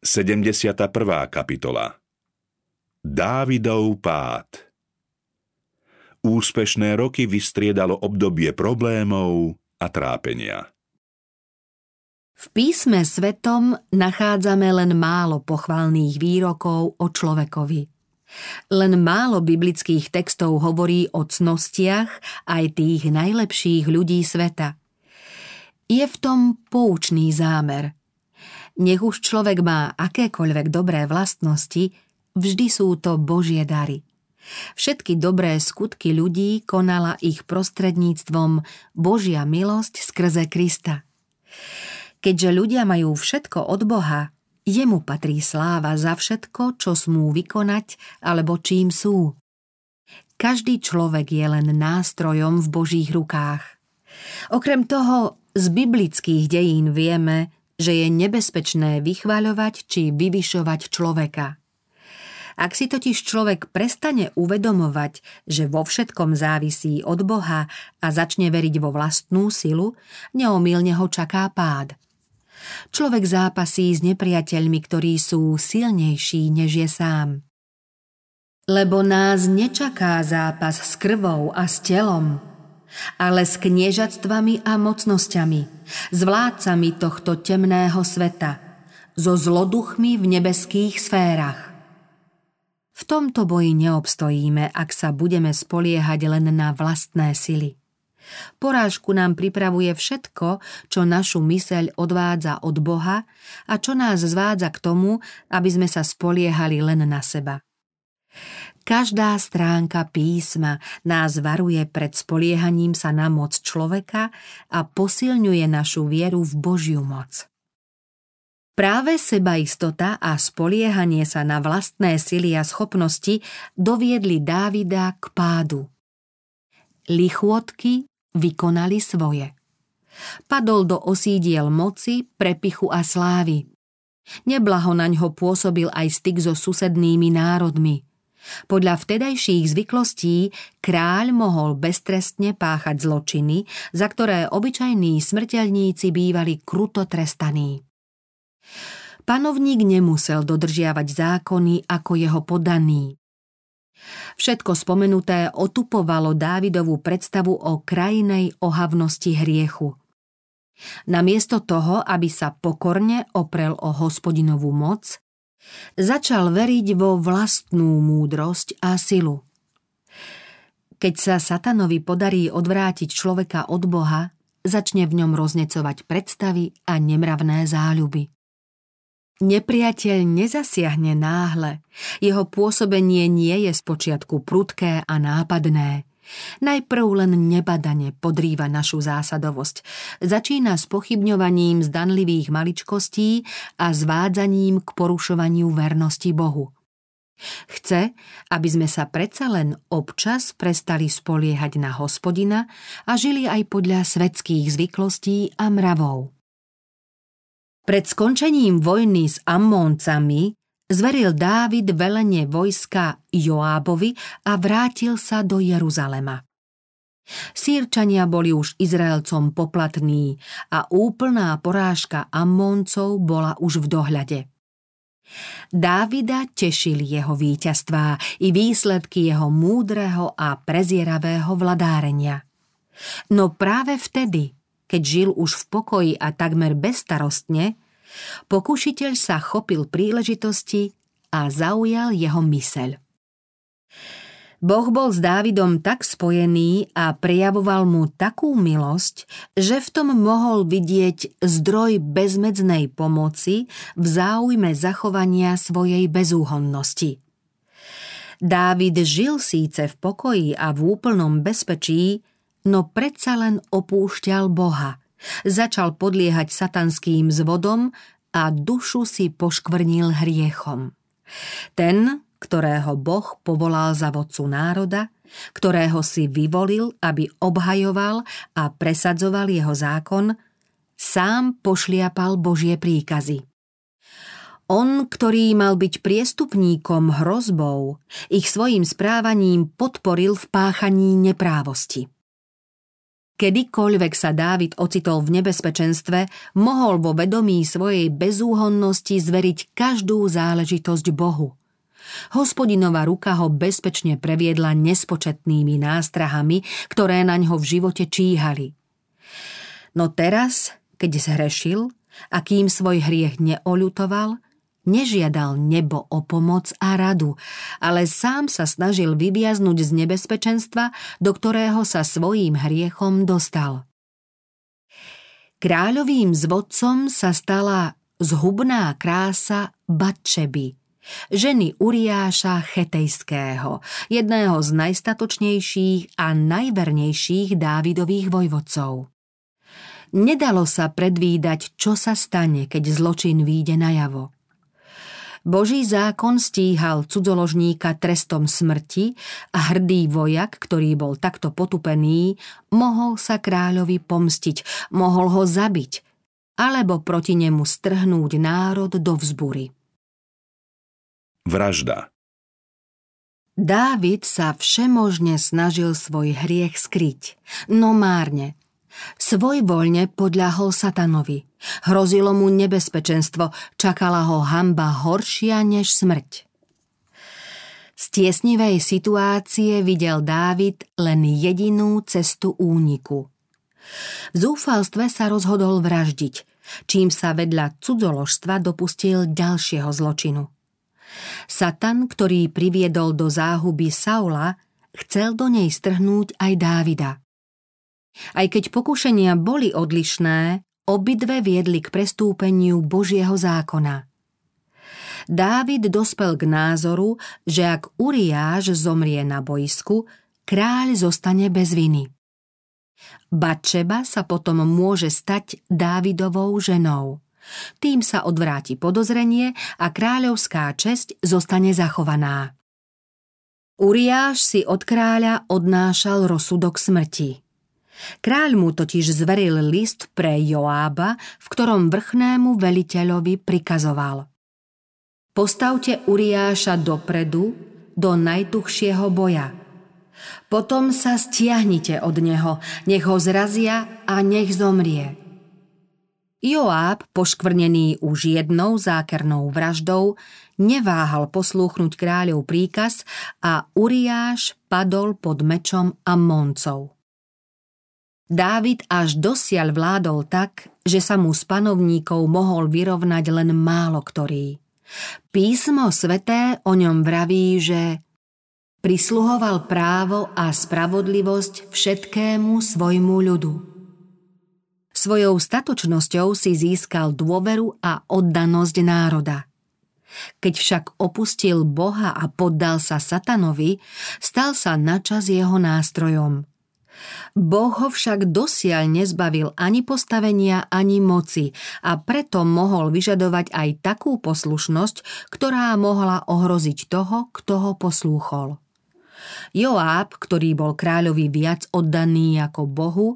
71. kapitola Dávidov pád Úspešné roky vystriedalo obdobie problémov a trápenia. V písme svetom nachádzame len málo pochvalných výrokov o človekovi. Len málo biblických textov hovorí o cnostiach aj tých najlepších ľudí sveta. Je v tom poučný zámer. Nech už človek má akékoľvek dobré vlastnosti, vždy sú to Božie dary. Všetky dobré skutky ľudí konala ich prostredníctvom Božia milosť skrze Krista. Keďže ľudia majú všetko od Boha, jemu patrí sláva za všetko, čo smú vykonať alebo čím sú. Každý človek je len nástrojom v Božích rukách. Okrem toho, z biblických dejín vieme, že je nebezpečné vychváľovať či vyvyšovať človeka. Ak si totiž človek prestane uvedomovať, že vo všetkom závisí od Boha a začne veriť vo vlastnú silu, neomilne ho čaká pád. Človek zápasí s nepriateľmi, ktorí sú silnejší, než je sám. Lebo nás nečaká zápas s krvou a s telom, ale s kniežatstvami a mocnosťami, s vládcami tohto temného sveta, so zloduchmi v nebeských sférach. V tomto boji neobstojíme, ak sa budeme spoliehať len na vlastné sily. Porážku nám pripravuje všetko, čo našu myseľ odvádza od Boha a čo nás zvádza k tomu, aby sme sa spoliehali len na seba. Každá stránka písma nás varuje pred spoliehaním sa na moc človeka a posilňuje našu vieru v Božiu moc. Práve sebaistota a spoliehanie sa na vlastné sily a schopnosti doviedli Dávida k pádu. Lichôdky vykonali svoje. Padol do osídiel moci, prepichu a slávy. Neblaho na ňo pôsobil aj styk so susednými národmi. Podľa vtedajších zvyklostí kráľ mohol beztrestne páchať zločiny, za ktoré obyčajní smrteľníci bývali kruto trestaní. Panovník nemusel dodržiavať zákony ako jeho podaný. Všetko spomenuté otupovalo Dávidovú predstavu o krajinej ohavnosti hriechu. Namiesto toho, aby sa pokorne oprel o hospodinovú moc, začal veriť vo vlastnú múdrosť a silu. Keď sa satanovi podarí odvrátiť človeka od Boha, začne v ňom roznecovať predstavy a nemravné záľuby. Nepriateľ nezasiahne náhle. Jeho pôsobenie nie je spočiatku prudké a nápadné. Najprv len nebadane podrýva našu zásadovosť. Začína s pochybňovaním zdanlivých maličkostí a zvádzaním k porušovaniu vernosti Bohu. Chce, aby sme sa predsa len občas prestali spoliehať na hospodina a žili aj podľa svetských zvyklostí a mravov. Pred skončením vojny s Ammóncami zveril Dávid velenie vojska Joábovi a vrátil sa do Jeruzalema. Sýrčania boli už Izraelcom poplatní a úplná porážka Ammóncov bola už v dohľade. Dávida tešili jeho víťazstvá i výsledky jeho múdreho a prezieravého vladárenia. No práve vtedy, keď žil už v pokoji a takmer bezstarostne, pokušiteľ sa chopil príležitosti a zaujal jeho myseľ. Boh bol s Dávidom tak spojený a prejavoval mu takú milosť, že v tom mohol vidieť zdroj bezmedznej pomoci v záujme zachovania svojej bezúhonnosti. Dávid žil síce v pokoji a v úplnom bezpečí, no predsa len opúšťal Boha. Začal podliehať satanským zvodom a dušu si poškvrnil hriechom. Ten, ktorého Boh povolal za vodcu národa, ktorého si vyvolil, aby obhajoval a presadzoval jeho zákon, sám pošliapal Božie príkazy. On, ktorý mal byť priestupníkom hrozbou, ich svojim správaním podporil v páchaní neprávosti. Kedykoľvek sa Dávid ocitol v nebezpečenstve, mohol vo vedomí svojej bezúhonnosti zveriť každú záležitosť Bohu. Hospodinová ruka ho bezpečne previedla nespočetnými nástrahami, ktoré na ňo v živote číhali. No teraz, keď zhrešil a kým svoj hriech neolutoval, nežiadal nebo o pomoc a radu, ale sám sa snažil vyviaznuť z nebezpečenstva, do ktorého sa svojím hriechom dostal. Kráľovým zvodcom sa stala zhubná krása Batčeby, ženy Uriáša Chetejského, jedného z najstatočnejších a najvernejších Dávidových vojvodcov. Nedalo sa predvídať, čo sa stane, keď zločin výjde najavo. Boží zákon stíhal cudzoložníka trestom smrti a hrdý vojak, ktorý bol takto potupený, mohol sa kráľovi pomstiť, mohol ho zabiť, alebo proti nemu strhnúť národ do vzbury. Vražda Dávid sa všemožne snažil svoj hriech skryť, no márne – Svojvoľne podľahol satanovi. Hrozilo mu nebezpečenstvo, čakala ho hamba horšia než smrť. Z tiesnivej situácie videl Dávid len jedinú cestu úniku. V zúfalstve sa rozhodol vraždiť, čím sa vedľa cudzoložstva dopustil ďalšieho zločinu. Satan, ktorý priviedol do záhuby Saula, chcel do nej strhnúť aj Dávida. Aj keď pokušenia boli odlišné, obidve viedli k prestúpeniu Božieho zákona. Dávid dospel k názoru, že ak Uriáš zomrie na boisku, kráľ zostane bez viny. Bačeba sa potom môže stať Dávidovou ženou. Tým sa odvráti podozrenie a kráľovská česť zostane zachovaná. Uriáš si od kráľa odnášal rozsudok smrti. Kráľ mu totiž zveril list pre Joába, v ktorom vrchnému veliteľovi prikazoval. Postavte Uriáša dopredu, do najtuchšieho boja. Potom sa stiahnite od neho, nech ho zrazia a nech zomrie. Joáb, poškvrnený už jednou zákernou vraždou, neváhal poslúchnuť kráľov príkaz a Uriáš padol pod mečom Ammoncov. Dávid až dosiaľ vládol tak, že sa mu z panovníkov mohol vyrovnať len málo ktorý. Písmo sveté o ňom vraví, že prisluhoval právo a spravodlivosť všetkému svojmu ľudu. Svojou statočnosťou si získal dôveru a oddanosť národa. Keď však opustil Boha a poddal sa satanovi, stal sa načas jeho nástrojom – Boh ho však dosiaľ nezbavil ani postavenia, ani moci a preto mohol vyžadovať aj takú poslušnosť, ktorá mohla ohroziť toho, kto ho poslúchol. Joáb, ktorý bol kráľovi viac oddaný ako Bohu,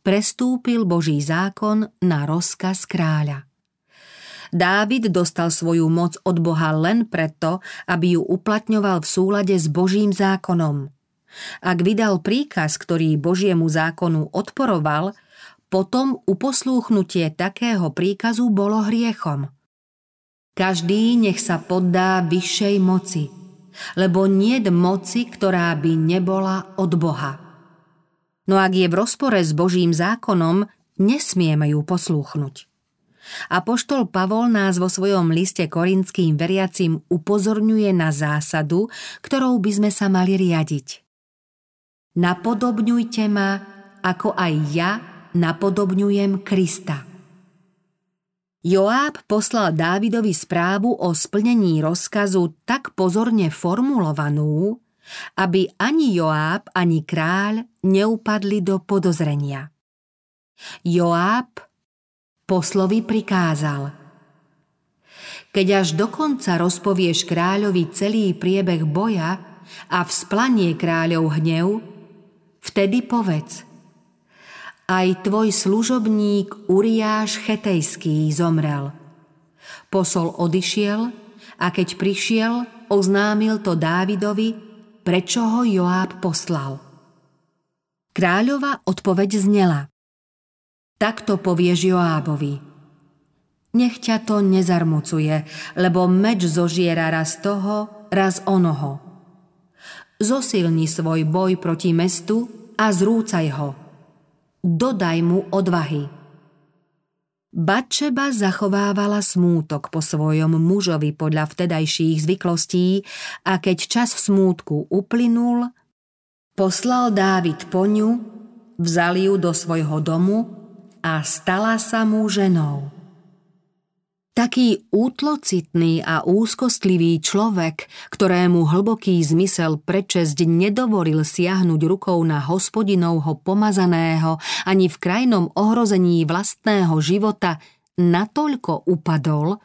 prestúpil Boží zákon na rozkaz kráľa. Dávid dostal svoju moc od Boha len preto, aby ju uplatňoval v súlade s Božím zákonom – ak vydal príkaz, ktorý Božiemu zákonu odporoval, potom uposlúchnutie takého príkazu bolo hriechom. Každý nech sa poddá vyššej moci, lebo nie moci, ktorá by nebola od Boha. No ak je v rozpore s Božím zákonom, nesmieme ju poslúchnuť. Apoštol Pavol nás vo svojom liste korinským veriacim upozorňuje na zásadu, ktorou by sme sa mali riadiť. Napodobňujte ma, ako aj ja napodobňujem Krista. Joáb poslal Dávidovi správu o splnení rozkazu tak pozorne formulovanú, aby ani Joáb, ani kráľ neupadli do podozrenia. Joáb poslovi prikázal – keď až dokonca rozpovieš kráľovi celý priebeh boja a vzplanie kráľov hnev, Vtedy povedz, aj tvoj služobník Uriáš Chetejský zomrel. Posol odišiel a keď prišiel, oznámil to Dávidovi, prečo ho Joáb poslal. Kráľova odpoveď znela. Takto povieš Joábovi. Nech ťa to nezarmucuje, lebo meč zožiera raz toho, raz onoho. Zosilni svoj boj proti mestu a zrúcaj ho. Dodaj mu odvahy. Batčeba zachovávala smútok po svojom mužovi podľa vtedajších zvyklostí a keď čas smútku uplynul, Poslal Dávid po ňu, vzal ju do svojho domu a stala sa mu ženou. Taký útlocitný a úzkostlivý človek, ktorému hlboký zmysel prečesť nedovolil siahnuť rukou na hospodinovho pomazaného ani v krajnom ohrození vlastného života, natoľko upadol,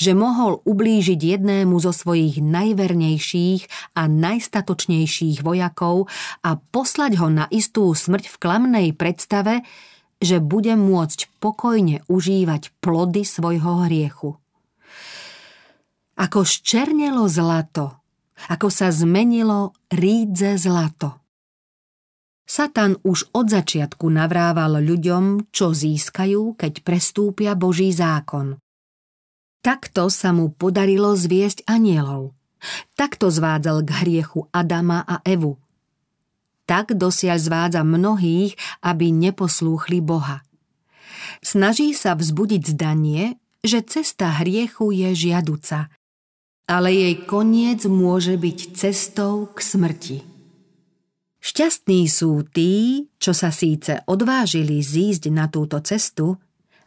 že mohol ublížiť jednému zo svojich najvernejších a najstatočnejších vojakov a poslať ho na istú smrť v klamnej predstave, že bude môcť pokojne užívať plody svojho hriechu. Ako ščernelo zlato, ako sa zmenilo rídze zlato. Satan už od začiatku navrával ľuďom, čo získajú, keď prestúpia Boží zákon. Takto sa mu podarilo zviesť anielov. Takto zvádzal k hriechu Adama a Evu. Tak dosiaľ zvádza mnohých, aby neposlúchli Boha. Snaží sa vzbudiť zdanie, že cesta hriechu je žiaduca, ale jej koniec môže byť cestou k smrti. Šťastní sú tí, čo sa síce odvážili zísť na túto cestu,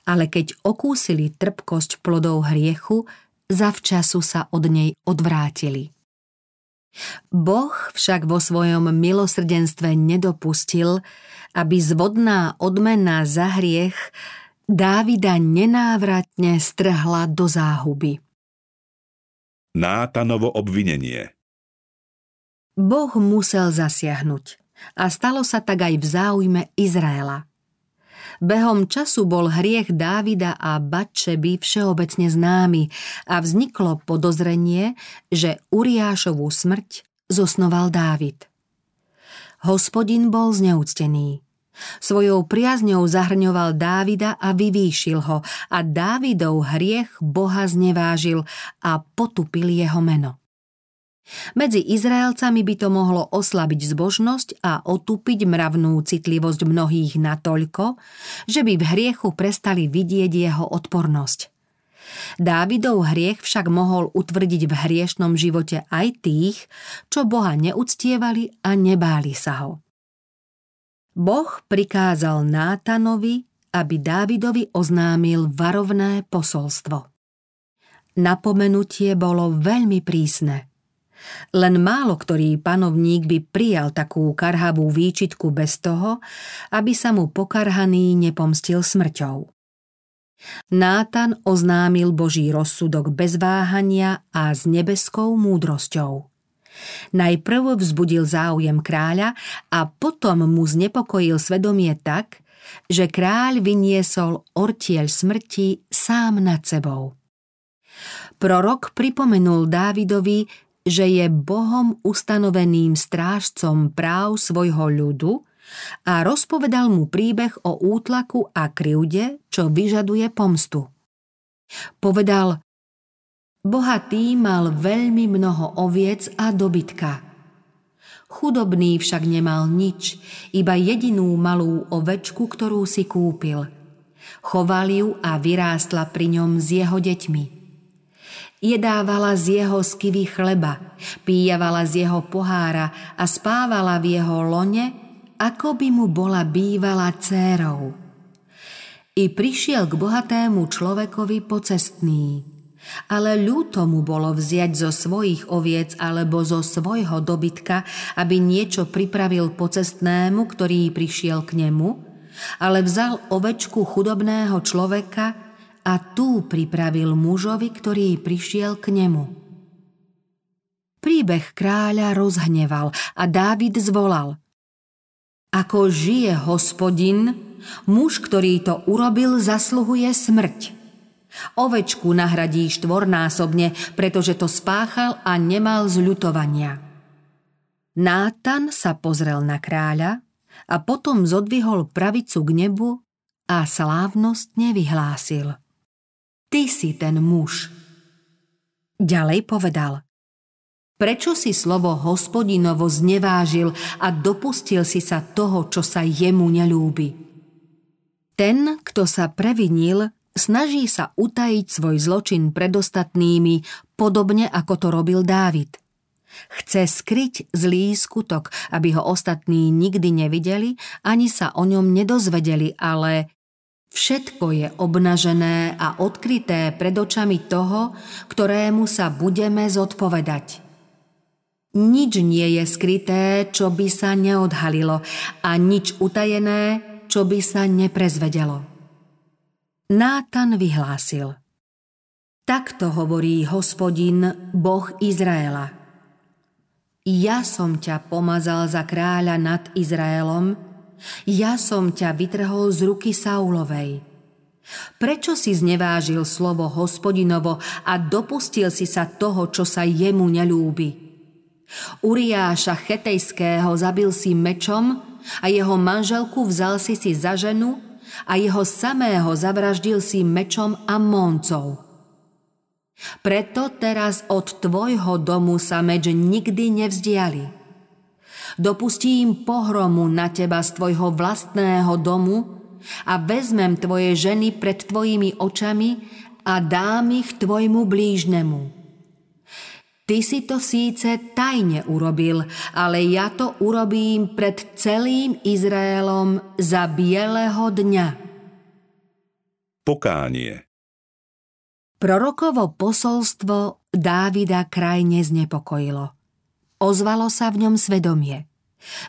ale keď okúsili trpkosť plodov hriechu, zavčasu sa od nej odvrátili. Boh však vo svojom milosrdenstve nedopustil, aby zvodná odmena za hriech Dávida nenávratne strhla do záhuby. Nátanovo obvinenie Boh musel zasiahnuť a stalo sa tak aj v záujme Izraela – Behom času bol hriech Dávida a Batčeby všeobecne známy a vzniklo podozrenie, že Uriášovú smrť zosnoval Dávid. Hospodin bol zneúctený. Svojou priazňou zahrňoval Dávida a vyvýšil ho a Dávidov hriech Boha znevážil a potupil jeho meno. Medzi Izraelcami by to mohlo oslabiť zbožnosť a otupiť mravnú citlivosť mnohých natoľko, že by v hriechu prestali vidieť jeho odpornosť. Dávidov hriech však mohol utvrdiť v hriešnom živote aj tých, čo Boha neúctievali a nebáli sa ho. Boh prikázal Nátanovi, aby Dávidovi oznámil varovné posolstvo. Napomenutie bolo veľmi prísne – len málo ktorý panovník by prijal takú karhavú výčitku bez toho, aby sa mu pokarhaný nepomstil smrťou. Nátan oznámil Boží rozsudok bez váhania a s nebeskou múdrosťou. Najprv vzbudil záujem kráľa a potom mu znepokojil svedomie tak, že kráľ vyniesol ortieľ smrti sám nad sebou. Prorok pripomenul Dávidovi, že je Bohom ustanoveným strážcom práv svojho ľudu a rozpovedal mu príbeh o útlaku a krivde, čo vyžaduje pomstu. Povedal, bohatý mal veľmi mnoho oviec a dobytka. Chudobný však nemal nič, iba jedinú malú ovečku, ktorú si kúpil. Choval ju a vyrástla pri ňom s jeho deťmi – Jedávala z jeho skivy chleba, píjavala z jeho pohára a spávala v jeho lone, ako by mu bola bývala dcérou. I prišiel k bohatému človekovi pocestný, ale ľúto mu bolo vziať zo svojich oviec alebo zo svojho dobytka, aby niečo pripravil pocestnému, ktorý prišiel k nemu, ale vzal ovečku chudobného človeka a tú pripravil mužovi, ktorý prišiel k nemu. Príbeh kráľa rozhneval a Dávid zvolal. Ako žije hospodin, muž, ktorý to urobil, zasluhuje smrť. Ovečku nahradí štvornásobne, pretože to spáchal a nemal zľutovania. Nátan sa pozrel na kráľa a potom zodvihol pravicu k nebu a slávnostne vyhlásil. Ty si ten muž. Ďalej povedal. Prečo si slovo hospodinovo znevážil a dopustil si sa toho, čo sa jemu nelúbi? Ten, kto sa previnil, snaží sa utajiť svoj zločin pred ostatnými, podobne ako to robil Dávid. Chce skryť zlý skutok, aby ho ostatní nikdy nevideli, ani sa o ňom nedozvedeli, ale všetko je obnažené a odkryté pred očami toho, ktorému sa budeme zodpovedať. Nič nie je skryté, čo by sa neodhalilo a nič utajené, čo by sa neprezvedelo. Nátan vyhlásil. Takto hovorí hospodin, Boh Izraela. Ja som ťa pomazal za kráľa nad Izraelom, ja som ťa vytrhol z ruky Saulovej. Prečo si znevážil slovo hospodinovo a dopustil si sa toho, čo sa jemu nelúbi? Uriáša Chetejského zabil si mečom a jeho manželku vzal si si za ženu a jeho samého zavraždil si mečom a moncov. Preto teraz od tvojho domu sa meč nikdy nevzdiali. Dopustím pohromu na teba z tvojho vlastného domu a vezmem tvoje ženy pred tvojimi očami a dám ich tvojmu blížnemu Ty si to síce tajne urobil, ale ja to urobím pred celým Izraelom za bieleho dňa. Pokánie Prorokovo posolstvo Dávida krajne znepokojilo. Ozvalo sa v ňom svedomie.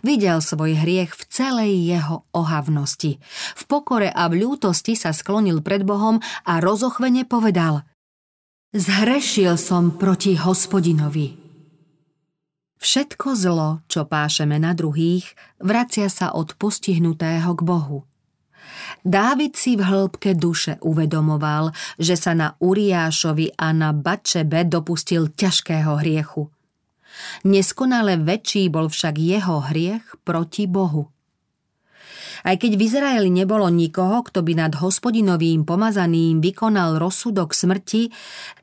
Videl svoj hriech v celej jeho ohavnosti. V pokore a v ľútosti sa sklonil pred Bohom a rozochvene povedal – Zhrešil som proti hospodinovi. Všetko zlo, čo pášeme na druhých, vracia sa od postihnutého k Bohu. Dávid si v hĺbke duše uvedomoval, že sa na Uriášovi a na Bačebe dopustil ťažkého hriechu. Neskonale väčší bol však jeho hriech proti Bohu. Aj keď v Izraeli nebolo nikoho, kto by nad hospodinovým pomazaným vykonal rozsudok smrti,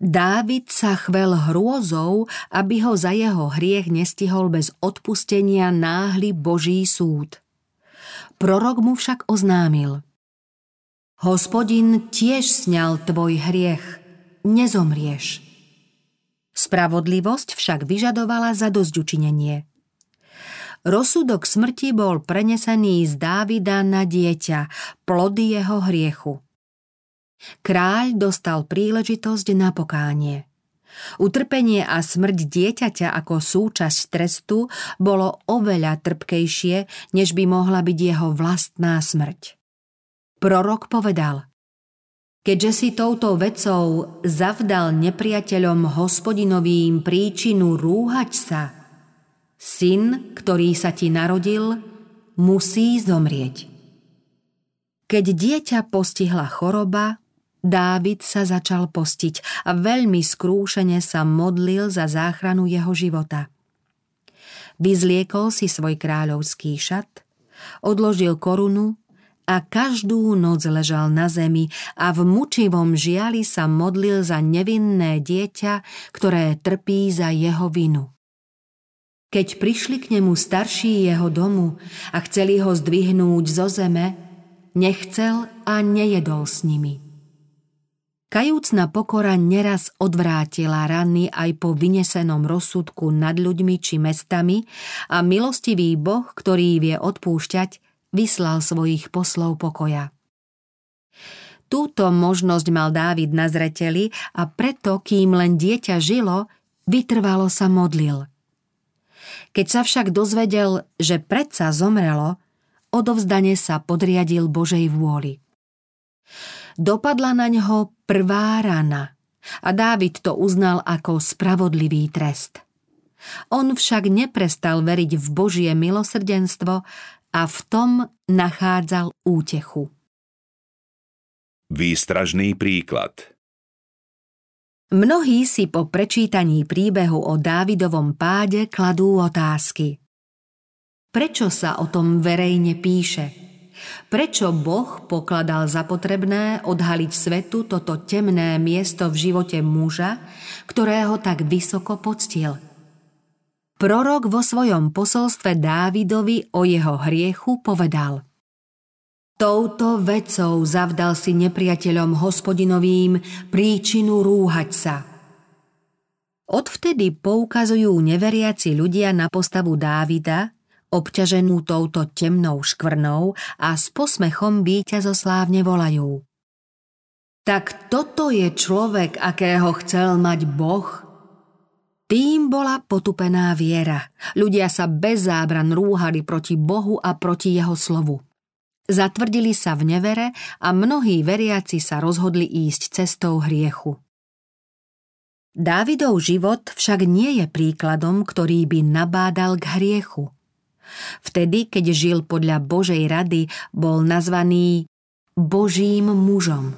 Dávid sa chvel hrôzou, aby ho za jeho hriech nestihol bez odpustenia náhly Boží súd. Prorok mu však oznámil. Hospodin tiež sňal tvoj hriech, nezomrieš. Spravodlivosť však vyžadovala za dozďučinenie. Rozsudok smrti bol prenesený z Dávida na dieťa, plody jeho hriechu. Kráľ dostal príležitosť na pokánie. Utrpenie a smrť dieťaťa ako súčasť trestu bolo oveľa trpkejšie, než by mohla byť jeho vlastná smrť. Prorok povedal – Keďže si touto vecou zavdal nepriateľom hospodinovým príčinu rúhať sa – Syn, ktorý sa ti narodil, musí zomrieť. Keď dieťa postihla choroba, Dávid sa začal postiť a veľmi skrúšene sa modlil za záchranu jeho života. Vyzliekol si svoj kráľovský šat, odložil korunu a každú noc ležal na zemi a v mučivom žiali sa modlil za nevinné dieťa, ktoré trpí za jeho vinu. Keď prišli k nemu starší jeho domu a chceli ho zdvihnúť zo zeme, nechcel a nejedol s nimi. Kajúcna pokora neraz odvrátila rany aj po vynesenom rozsudku nad ľuďmi či mestami a milostivý Boh, ktorý vie odpúšťať, vyslal svojich poslov pokoja. Túto možnosť mal Dávid na zreteli a preto, kým len dieťa žilo, vytrvalo sa modlil – keď sa však dozvedel, že predsa zomrelo, odovzdane sa podriadil Božej vôli. Dopadla na ňo prvá rana a Dávid to uznal ako spravodlivý trest. On však neprestal veriť v Božie milosrdenstvo a v tom nachádzal útechu. Výstražný príklad Mnohí si po prečítaní príbehu o Dávidovom páde kladú otázky. Prečo sa o tom verejne píše? Prečo Boh pokladal za potrebné odhaliť svetu toto temné miesto v živote muža, ktorého tak vysoko poctil? Prorok vo svojom posolstve Dávidovi o jeho hriechu povedal Touto vecou zavdal si nepriateľom hospodinovým príčinu rúhať sa – Odvtedy poukazujú neveriaci ľudia na postavu Dávida, obťaženú touto temnou škvrnou a s posmechom slávne volajú. Tak toto je človek, akého chcel mať Boh? Tým bola potupená viera. Ľudia sa bez zábran rúhali proti Bohu a proti jeho slovu. Zatvrdili sa v nevere a mnohí veriaci sa rozhodli ísť cestou hriechu. Dávidov život však nie je príkladom, ktorý by nabádal k hriechu. Vtedy, keď žil podľa Božej rady, bol nazvaný Božím mužom.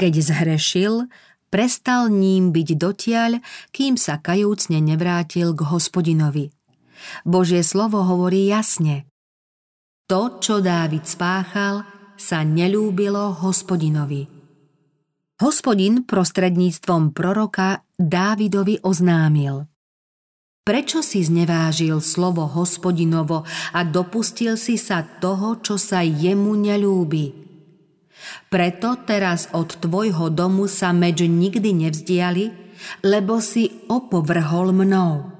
Keď zhrešil, prestal ním byť dotiaľ, kým sa kajúcne nevrátil k hospodinovi. Božie slovo hovorí jasne. To, čo Dávid spáchal, sa nelúbilo hospodinovi. Hospodin prostredníctvom proroka Dávidovi oznámil. Prečo si znevážil slovo hospodinovo a dopustil si sa toho, čo sa jemu nelúbi? Preto teraz od tvojho domu sa meč nikdy nevzdiali, lebo si opovrhol mnou.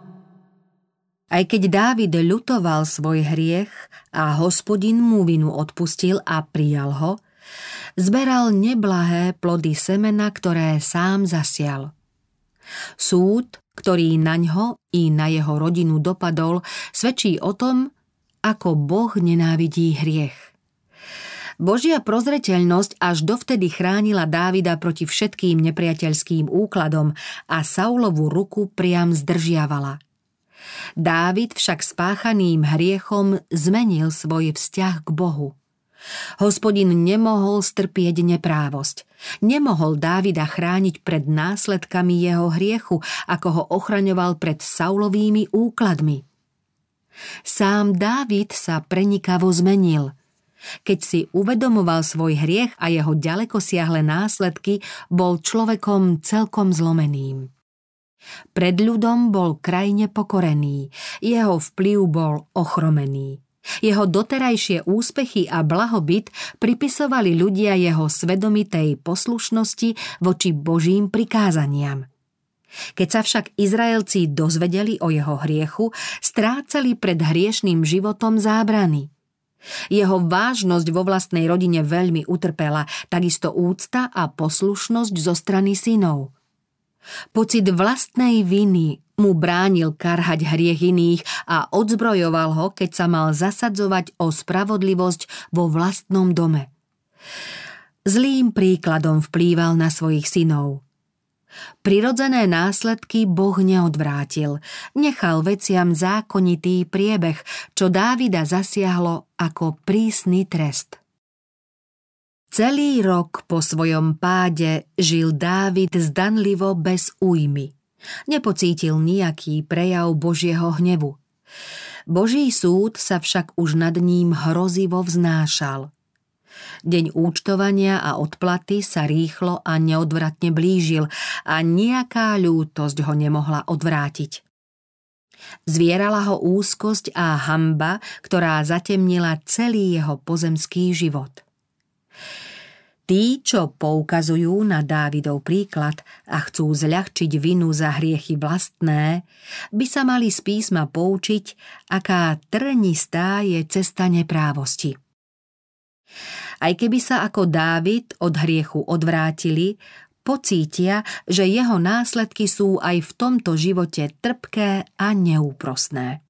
Aj keď Dávid ľutoval svoj hriech a hospodin mu vinu odpustil a prijal ho, zberal neblahé plody semena, ktoré sám zasial. Súd, ktorý na ňo i na jeho rodinu dopadol, svedčí o tom, ako Boh nenávidí hriech. Božia prozreteľnosť až dovtedy chránila Dávida proti všetkým nepriateľským úkladom a Saulovu ruku priam zdržiavala. Dávid však spáchaným hriechom zmenil svoj vzťah k Bohu. Hospodin nemohol strpieť neprávosť. Nemohol Dávida chrániť pred následkami jeho hriechu, ako ho ochraňoval pred Saulovými úkladmi. Sám Dávid sa prenikavo zmenil. Keď si uvedomoval svoj hriech a jeho ďaleko siahle následky, bol človekom celkom zlomeným. Pred ľudom bol krajne pokorený, jeho vplyv bol ochromený. Jeho doterajšie úspechy a blahobyt pripisovali ľudia jeho svedomitej poslušnosti voči Božím prikázaniam. Keď sa však Izraelci dozvedeli o jeho hriechu, strácali pred hriešným životom zábrany. Jeho vážnosť vo vlastnej rodine veľmi utrpela, takisto úcta a poslušnosť zo strany synov – Pocit vlastnej viny mu bránil karhať hriech iných a odzbrojoval ho, keď sa mal zasadzovať o spravodlivosť vo vlastnom dome. Zlým príkladom vplýval na svojich synov. Prirodzené následky Boh neodvrátil, nechal veciam zákonitý priebeh, čo Dávida zasiahlo ako prísny trest. Celý rok po svojom páde žil Dávid zdanlivo bez újmy. Nepocítil nejaký prejav Božieho hnevu. Boží súd sa však už nad ním hrozivo vznášal. Deň účtovania a odplaty sa rýchlo a neodvratne blížil a nejaká ľútosť ho nemohla odvrátiť. Zvierala ho úzkosť a hamba, ktorá zatemnila celý jeho pozemský život – Tí, čo poukazujú na Dávidov príklad a chcú zľahčiť vinu za hriechy vlastné, by sa mali z písma poučiť, aká trnistá je cesta neprávosti. Aj keby sa ako Dávid od hriechu odvrátili, pocítia, že jeho následky sú aj v tomto živote trpké a neúprosné.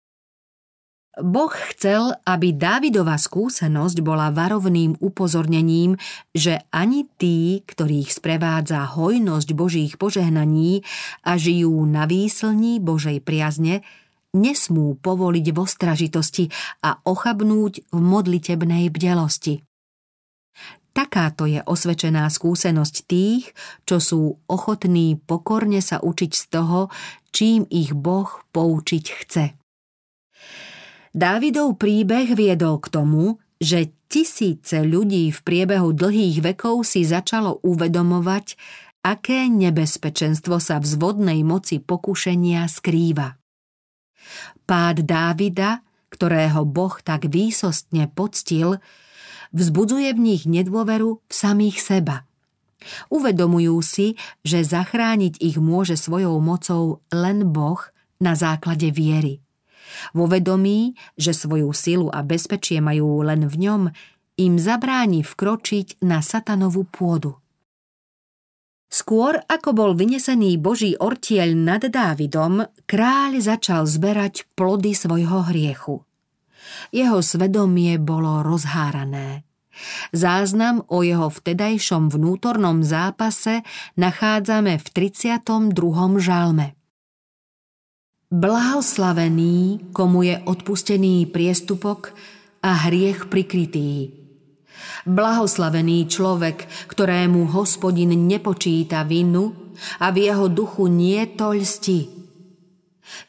Boh chcel, aby Dávidová skúsenosť bola varovným upozornením, že ani tí, ktorých sprevádza hojnosť Božích požehnaní a žijú na výslní Božej priazne, nesmú povoliť v ostražitosti a ochabnúť v modlitebnej bdelosti. Takáto je osvečená skúsenosť tých, čo sú ochotní pokorne sa učiť z toho, čím ich Boh poučiť chce. Dávidov príbeh viedol k tomu, že tisíce ľudí v priebehu dlhých vekov si začalo uvedomovať, aké nebezpečenstvo sa v zvodnej moci pokušenia skrýva. Pád Dávida, ktorého Boh tak výsostne poctil, vzbudzuje v nich nedôveru v samých seba. Uvedomujú si, že zachrániť ich môže svojou mocou len Boh na základe viery. Vo vedomí, že svoju silu a bezpečie majú len v ňom, im zabráni vkročiť na satanovú pôdu. Skôr ako bol vynesený Boží ortieľ nad Dávidom, kráľ začal zberať plody svojho hriechu. Jeho svedomie bolo rozhárané. Záznam o jeho vtedajšom vnútornom zápase nachádzame v 32. žalme. Blahoslavený, komu je odpustený priestupok a hriech prikrytý. Blahoslavený človek, ktorému hospodin nepočíta vinu a v jeho duchu nie to lsti.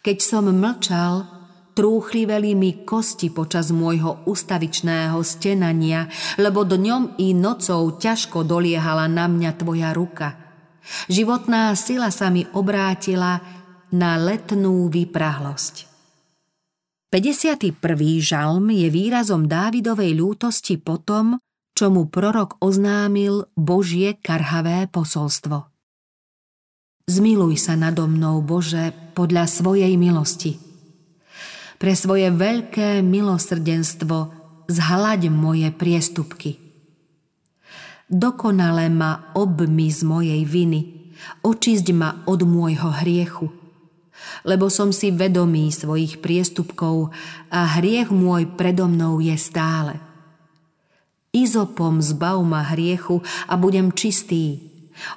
Keď som mlčal, trúchliveli mi kosti počas môjho ustavičného stenania, lebo dňom i nocou ťažko doliehala na mňa tvoja ruka. Životná sila sa mi obrátila na letnú vyprahlosť. 51. žalm je výrazom Dávidovej ľútosti po tom, čo mu prorok oznámil Božie karhavé posolstvo. Zmiluj sa nado mnou, Bože, podľa svojej milosti – pre svoje veľké milosrdenstvo zhľaď moje priestupky. Dokonale ma obmy z mojej viny, očisť ma od môjho hriechu, lebo som si vedomý svojich priestupkov a hriech môj predo mnou je stále. Izopom zbav ma hriechu a budem čistý.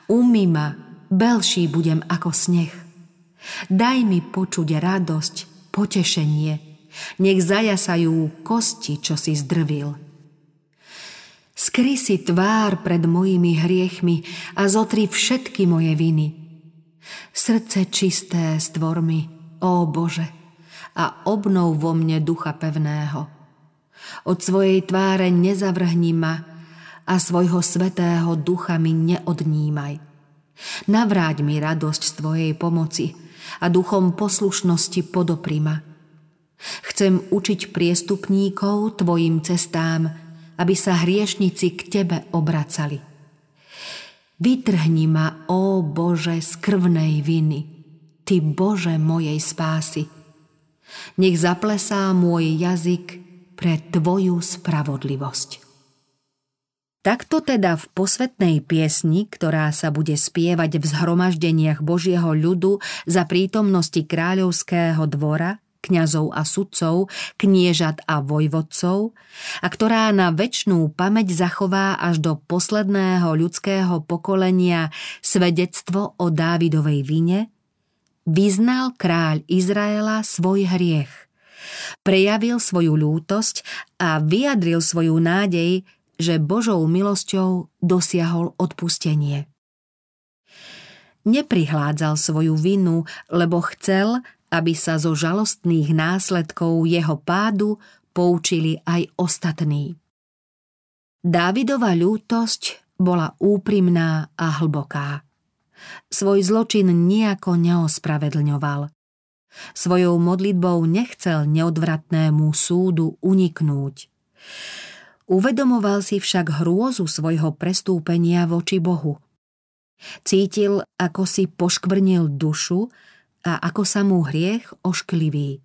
Umy ma, belší budem ako sneh. Daj mi počuť radosť, potešenie. Nech zajasajú kosti, čo si zdrvil. Skry si tvár pred mojimi hriechmi a zotri všetky moje viny. Srdce čisté stvor mi, ó Bože, a obnov vo mne ducha pevného. Od svojej tváre nezavrhni ma a svojho svetého ducha mi neodnímaj. Navráť mi radosť z Tvojej pomoci a duchom poslušnosti podoprima. Chcem učiť priestupníkov Tvojim cestám, aby sa hriešnici k Tebe obracali. Vytrhni ma, ó Bože, z krvnej viny, Ty Bože mojej spásy. Nech zaplesá môj jazyk pre Tvoju spravodlivosť. Takto teda v posvetnej piesni, ktorá sa bude spievať v zhromaždeniach Božieho ľudu za prítomnosti kráľovského dvora, kňazov a sudcov, kniežat a vojvodcov a ktorá na väčšnú pamäť zachová až do posledného ľudského pokolenia svedectvo o Dávidovej vine, vyznal kráľ Izraela svoj hriech. Prejavil svoju lútosť a vyjadril svoju nádej, že Božou milosťou dosiahol odpustenie. Neprihládzal svoju vinu, lebo chcel, aby sa zo žalostných následkov jeho pádu poučili aj ostatní. Dávidova ľútosť bola úprimná a hlboká. Svoj zločin nejako neospravedlňoval. Svojou modlitbou nechcel neodvratnému súdu uniknúť. Uvedomoval si však hrôzu svojho prestúpenia voči Bohu. Cítil, ako si poškvrnil dušu a ako sa mu hriech oškliví.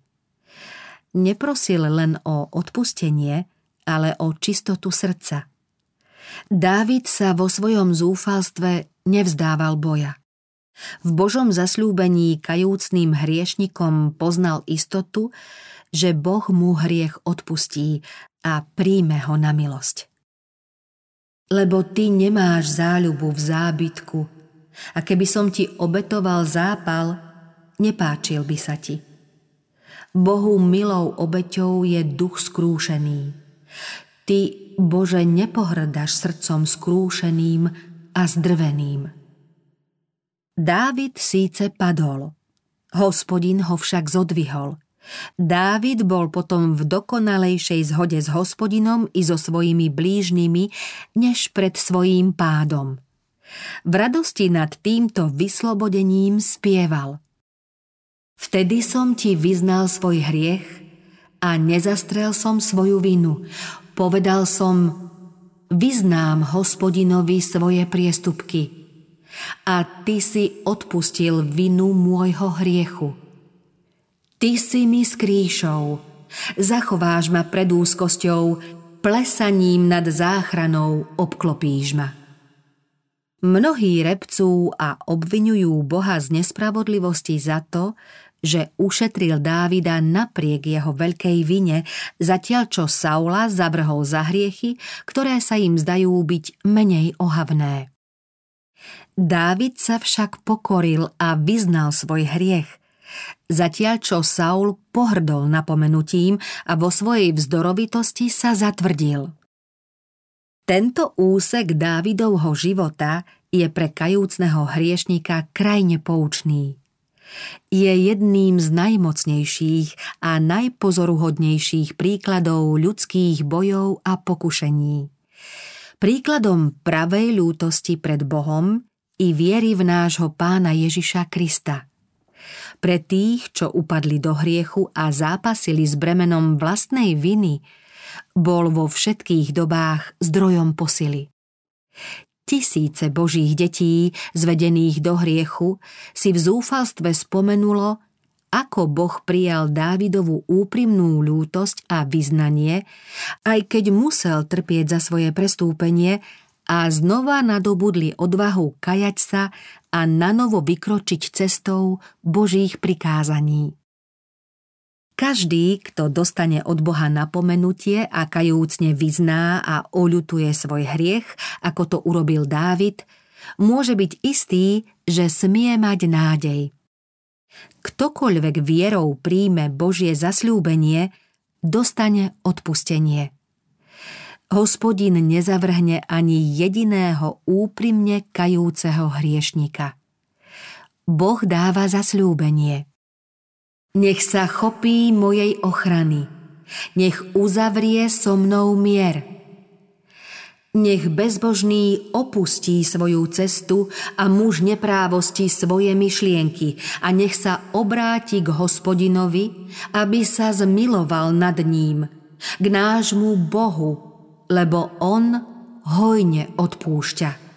Neprosil len o odpustenie, ale o čistotu srdca. Dávid sa vo svojom zúfalstve nevzdával boja. V Božom zasľúbení kajúcným hriešnikom poznal istotu, že Boh mu hriech odpustí a príjme ho na milosť. Lebo ty nemáš záľubu v zábytku a keby som ti obetoval zápal, nepáčil by sa ti. Bohu milou obeťou je duch skrúšený. Ty, Bože, nepohrdaš srdcom skrúšeným a zdrveným. Dávid síce padol, hospodin ho však zodvihol – Dávid bol potom v dokonalejšej zhode s hospodinom i so svojimi blížnymi, než pred svojím pádom. V radosti nad týmto vyslobodením spieval. Vtedy som ti vyznal svoj hriech a nezastrel som svoju vinu. Povedal som, vyznám hospodinovi svoje priestupky a ty si odpustil vinu môjho hriechu. Ty si mi skrýšou, zachováš ma pred úzkosťou, plesaním nad záchranou obklopíš ma. Mnohí repcú a obvinujú Boha z nespravodlivosti za to, že ušetril Dávida napriek jeho veľkej vine, zatiaľ čo Saula zavrhol za hriechy, ktoré sa im zdajú byť menej ohavné. Dávid sa však pokoril a vyznal svoj hriech – Zatiaľ čo Saul pohrdol napomenutím a vo svojej vzdorovitosti sa zatvrdil. Tento úsek Dávidovho života je pre kajúcneho hriešnika krajne poučný. Je jedným z najmocnejších a najpozoruhodnejších príkladov ľudských bojov a pokušení. Príkladom pravej ľútosti pred Bohom i viery v nášho pána Ježiša Krista – pre tých, čo upadli do hriechu a zápasili s bremenom vlastnej viny, bol vo všetkých dobách zdrojom posily. Tisíce božích detí, zvedených do hriechu, si v zúfalstve spomenulo, ako Boh prijal Dávidovú úprimnú lútosť a vyznanie, aj keď musel trpieť za svoje prestúpenie a znova nadobudli odvahu kajať sa a nanovo vykročiť cestou Božích prikázaní. Každý, kto dostane od Boha napomenutie a kajúcne vyzná a oľutuje svoj hriech, ako to urobil Dávid, môže byť istý, že smie mať nádej. Ktokoľvek vierou príjme Božie zasľúbenie, dostane odpustenie. Hospodin nezavrhne ani jediného úprimne kajúceho hriešnika. Boh dáva zasľúbenie. Nech sa chopí mojej ochrany, nech uzavrie so mnou mier. Nech bezbožný opustí svoju cestu a muž neprávosti svoje myšlienky a nech sa obráti k hospodinovi, aby sa zmiloval nad ním, k nášmu Bohu, lebo On hojne odpúšťa.